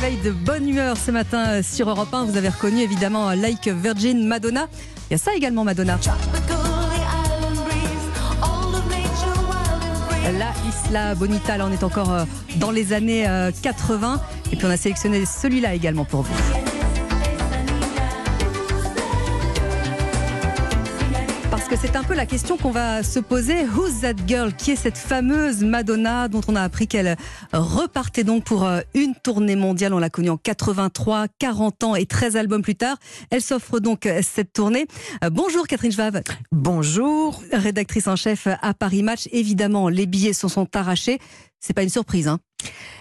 réveil de bonne humeur ce matin sur Europe 1. Vous avez reconnu évidemment Like Virgin Madonna. Il y a ça également Madonna. La Isla Bonita, là on est encore euh, dans les années 80. Euh, Et puis on a sélectionné celui-là également pour vous. Parce que c'est un peu la question qu'on va se poser. Who's that girl? Qui est cette fameuse Madonna dont on a appris qu'elle repartait donc pour euh, une tournée mondiale? On l'a connue en 83, 40 ans et 13 albums plus tard. Elle s'offre donc cette tournée. Bonjour Catherine Schwab. Bonjour. Rédactrice en chef à Paris Match. Évidemment, les billets se sont arrachés. C'est pas une surprise, hein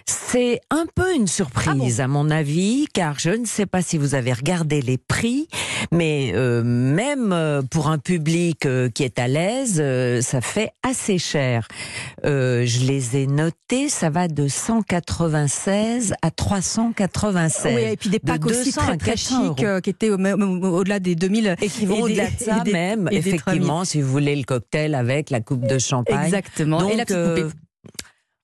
c'est un peu une surprise ah à mon avis, car je ne sais pas si vous avez regardé les prix, mais euh, même euh, pour un public euh, qui est à l'aise, ça fait assez cher. je les ai notés, ça va de 196 à 396. Oui, et puis des packs aussi très, très chics qui étaient au-delà des 2000. Et qui vont au-delà de ça même, effectivement, si vous voulez le cocktail avec la coupe de champagne. Exactement. et la petite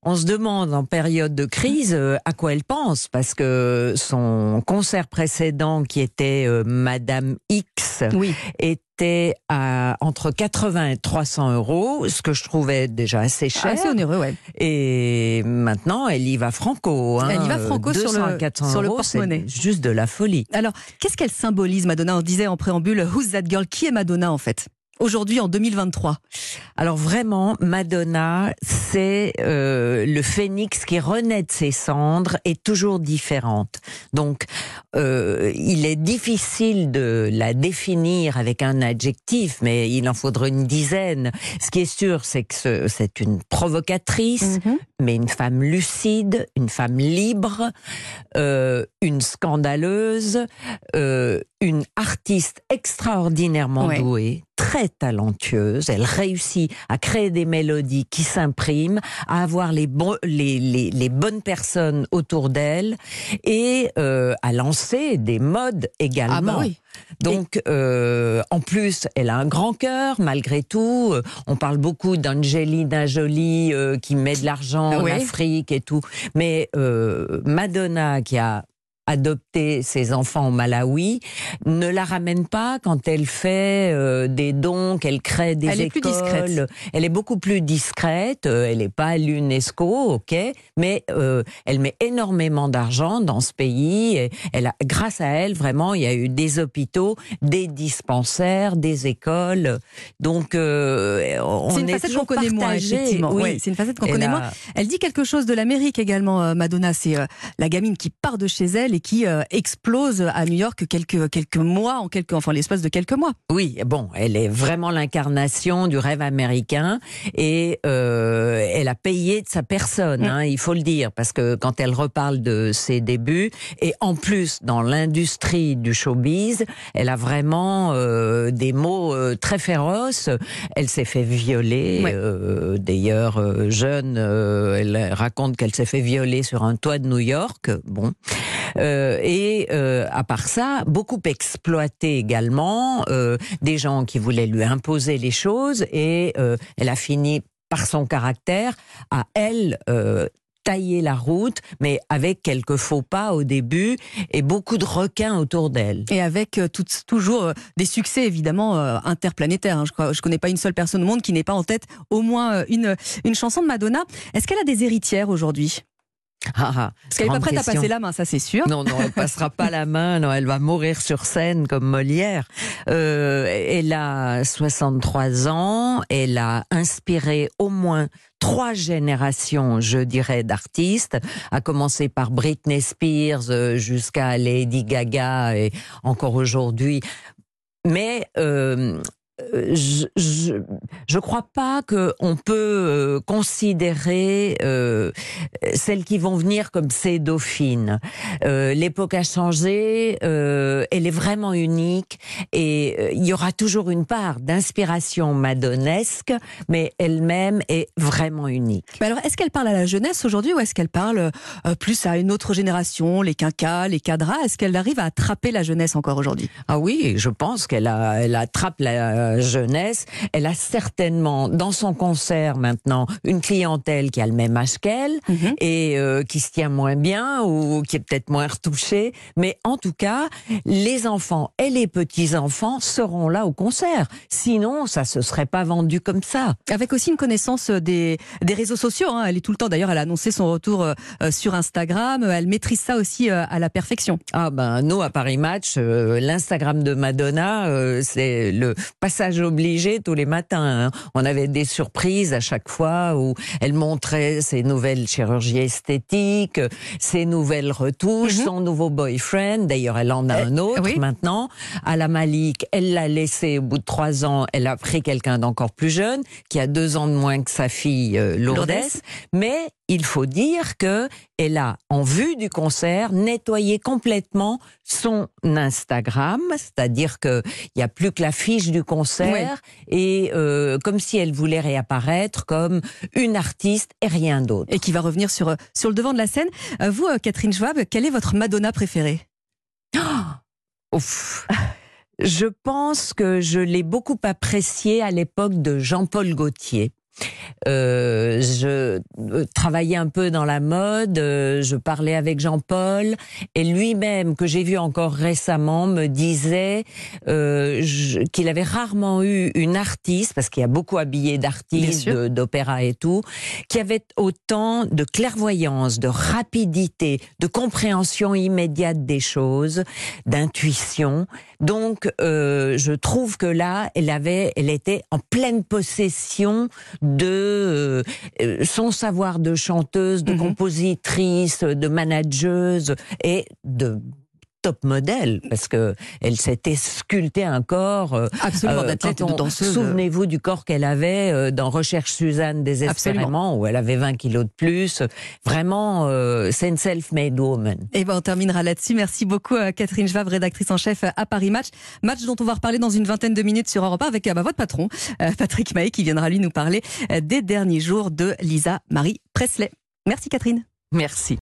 on se demande en période de crise euh, à quoi elle pense, parce que son concert précédent, qui était euh, Madame X, était à entre 80 et 300 euros, ce que je trouvais déjà assez cher. Assez onéreux, ouais. Et maintenant, elle y va franco. Hein, elle y va franco sur le, sur le porte-monnaie. Juste de la folie. Alors, qu'est-ce qu'elle symbolise, Madonna? On disait en préambule, Who's that girl? Qui est Madonna, en fait? Aujourd'hui en 2023 Alors vraiment, Madonna, c'est euh, le phénix qui renaît de ses cendres et toujours différente. Donc, euh, il est difficile de la définir avec un adjectif, mais il en faudrait une dizaine. Ce qui est sûr, c'est que c'est une provocatrice, mhm. Mais une femme lucide, une femme libre, euh, une scandaleuse, une artiste extraordinairement douée, très talentueuse. Elle réussit à créer des mélodies qui s'impriment, à avoir les, les, les, bonnes personnes autour d'elle et euh, à lancer des modes également. Ah bah oui. Donc, euh, en plus, elle a un grand cœur, malgré tout. Euh, on parle beaucoup d'Angelina Jolie qui met de l'argent en Afrique et tout. Mais Madonna, qui a adopter ses enfants au Malawi ne la ramène pas quand elle fait euh, des dons, qu'elle crée des elle écoles. Est plus discrète. Elle est beaucoup plus discrète. Euh, elle n'est pas à l'UNESCO, ok, mais euh, elle met énormément d'argent dans ce pays. Et elle a, grâce à elle, vraiment, il y a eu des hôpitaux, des dispensaires, des écoles. Donc, on c'est une facette qu'on connaît moins, effectivement. Oui, c'est une facette qu'on connaît moins. Elle dit quelque chose de l'Amérique également, Madonna. C'est la gamine qui part de chez elle et qui euh, explose à New York quelques, quelques mois, en quelques, enfin l'espace de quelques mois. Oui, bon, elle est vraiment l'incarnation du rêve américain et euh, elle a payé de sa personne, mm. hein, il faut le dire, parce que quand elle reparle de ses débuts, et en plus dans l'industrie du showbiz, elle a vraiment euh, des mots très féroces. Elle s'est fait violer, d'ailleurs jeune, elle raconte qu'elle s'est fait violer sur un toit de New York. Bon. Euh, et euh, à part ça, beaucoup exploité également euh, des gens qui voulaient lui imposer les choses et elle a fini par son caractère à elle tailler la route, mais avec quelques faux pas au début et beaucoup de requins autour d'elle. Et avec toujours des succès évidemment interplanétaires. Hein. Je ne connais pas une seule personne au monde qui n'ait pas en tête au moins une, une chanson de Madonna. Est-ce qu'elle a des héritières aujourd'hui? Ah, ah, Parce qu'elle n'est pas prête à passer la main, ça c'est sûr. Non, non, elle passera pas la main. Non, elle va mourir sur scène comme Molière. Euh, elle a 63 ans. Elle a inspiré au moins trois générations, je dirais, d'artistes, à commencer par Britney Spears euh, jusqu'à Lady Gaga et encore aujourd'hui. Mais euh, euh, je, je, crois pas qu'on peut euh, considérer euh, celles qui vont venir comme ces dauphines. L'époque a changé, elle est vraiment unique et il y aura toujours une part d'inspiration madonesque, mais elle-même est vraiment unique. Mais alors, est-ce qu'elle parle à la jeunesse aujourd'hui ou est-ce qu'elle parle plus à une autre génération, les quinquas, les cadras? Est-ce qu'elle arrive à attraper la jeunesse encore aujourd'hui? Ah oui, je pense qu'elle elle attrape la sa jeunesse. Elle a certainement dans son concert maintenant une clientèle qui a le même âge qu'elle Mhm. et euh, qui se tient moins bien ou qui est peut-être moins retouchée. Mais en tout cas, les enfants et les petits-enfants seront là au concert. Sinon, ça se serait pas vendu comme ça. Avec aussi une connaissance des, des réseaux sociaux. hein. Elle est tout le temps, d'ailleurs, elle a annoncé son retour euh, euh, sur Instagram. Elle maîtrise ça aussi euh, à la perfection. Ah ben nous à Paris Match, euh, l'Instagram de Madonna, euh, c'est le passage obligé tous les matins. hein. On avait des surprises à chaque fois où elle montrait ses nouvelles chirurgies esthétiques, ses nouvelles retouches, Mhm. son nouveau boyfriend. D'ailleurs, elle en a Euh, un autre oui. maintenant. À la Malik, elle l'a laissé au bout de trois ans. Elle a pris quelqu'un d'encore plus jeune, qui a deux ans de moins que sa fille euh, Lourdes. Lourdes. Mais il faut dire que elle a, en vue du concert, nettoyé complètement son Instagram, c'est-à-dire que il y a plus que la fiche du concert et euh, comme si elle voulait réapparaître comme une artiste et rien d'autre. Et qui va revenir sur, euh, sur le devant de la scène. Euh, Vous, Catherine Schwab, quelle est votre Madonna préférée? Ouf. Je pense que je l'ai beaucoup apprécié à l'époque de Jean-Paul Gaultier. Euh, je euh, travaillais un peu dans la mode, euh, je parlais avec Jean-Paul et lui-même, que j'ai vu encore récemment, me disait euh, qu'il avait rarement eu une artiste, parce qu'il y a beaucoup habillé d'artistes, d'opéra et tout, qui avait autant de clairvoyance, de rapidité, de compréhension immédiate des choses, d'intuition. Donc, euh, je trouve que là, elle avait, elle était en pleine possession de euh, euh, son savoir de chanteuse, de Mhm. compositrice, de manageuse et de top modèle parce que elle s'était sculpté un corps euh, Absolument, euh, d'athlète et quand de on- danseuse. Souvenez-vous du corps qu'elle avait euh, dans Recherche Suzanne désespérément, où elle avait 20 kilos de plus. Vraiment, euh, c'est une self-made woman. Et ben on terminera là-dessus. Merci beaucoup euh, Catherine Schwab, rédactrice en chef à Paris Match. Match dont on va reparler dans une vingtaine de minutes sur Europe 1 avec euh, bah, votre patron, Patrick Mahé, qui viendra lui nous parler des derniers jours de Lisa Marie Presley. Merci Catherine. Merci.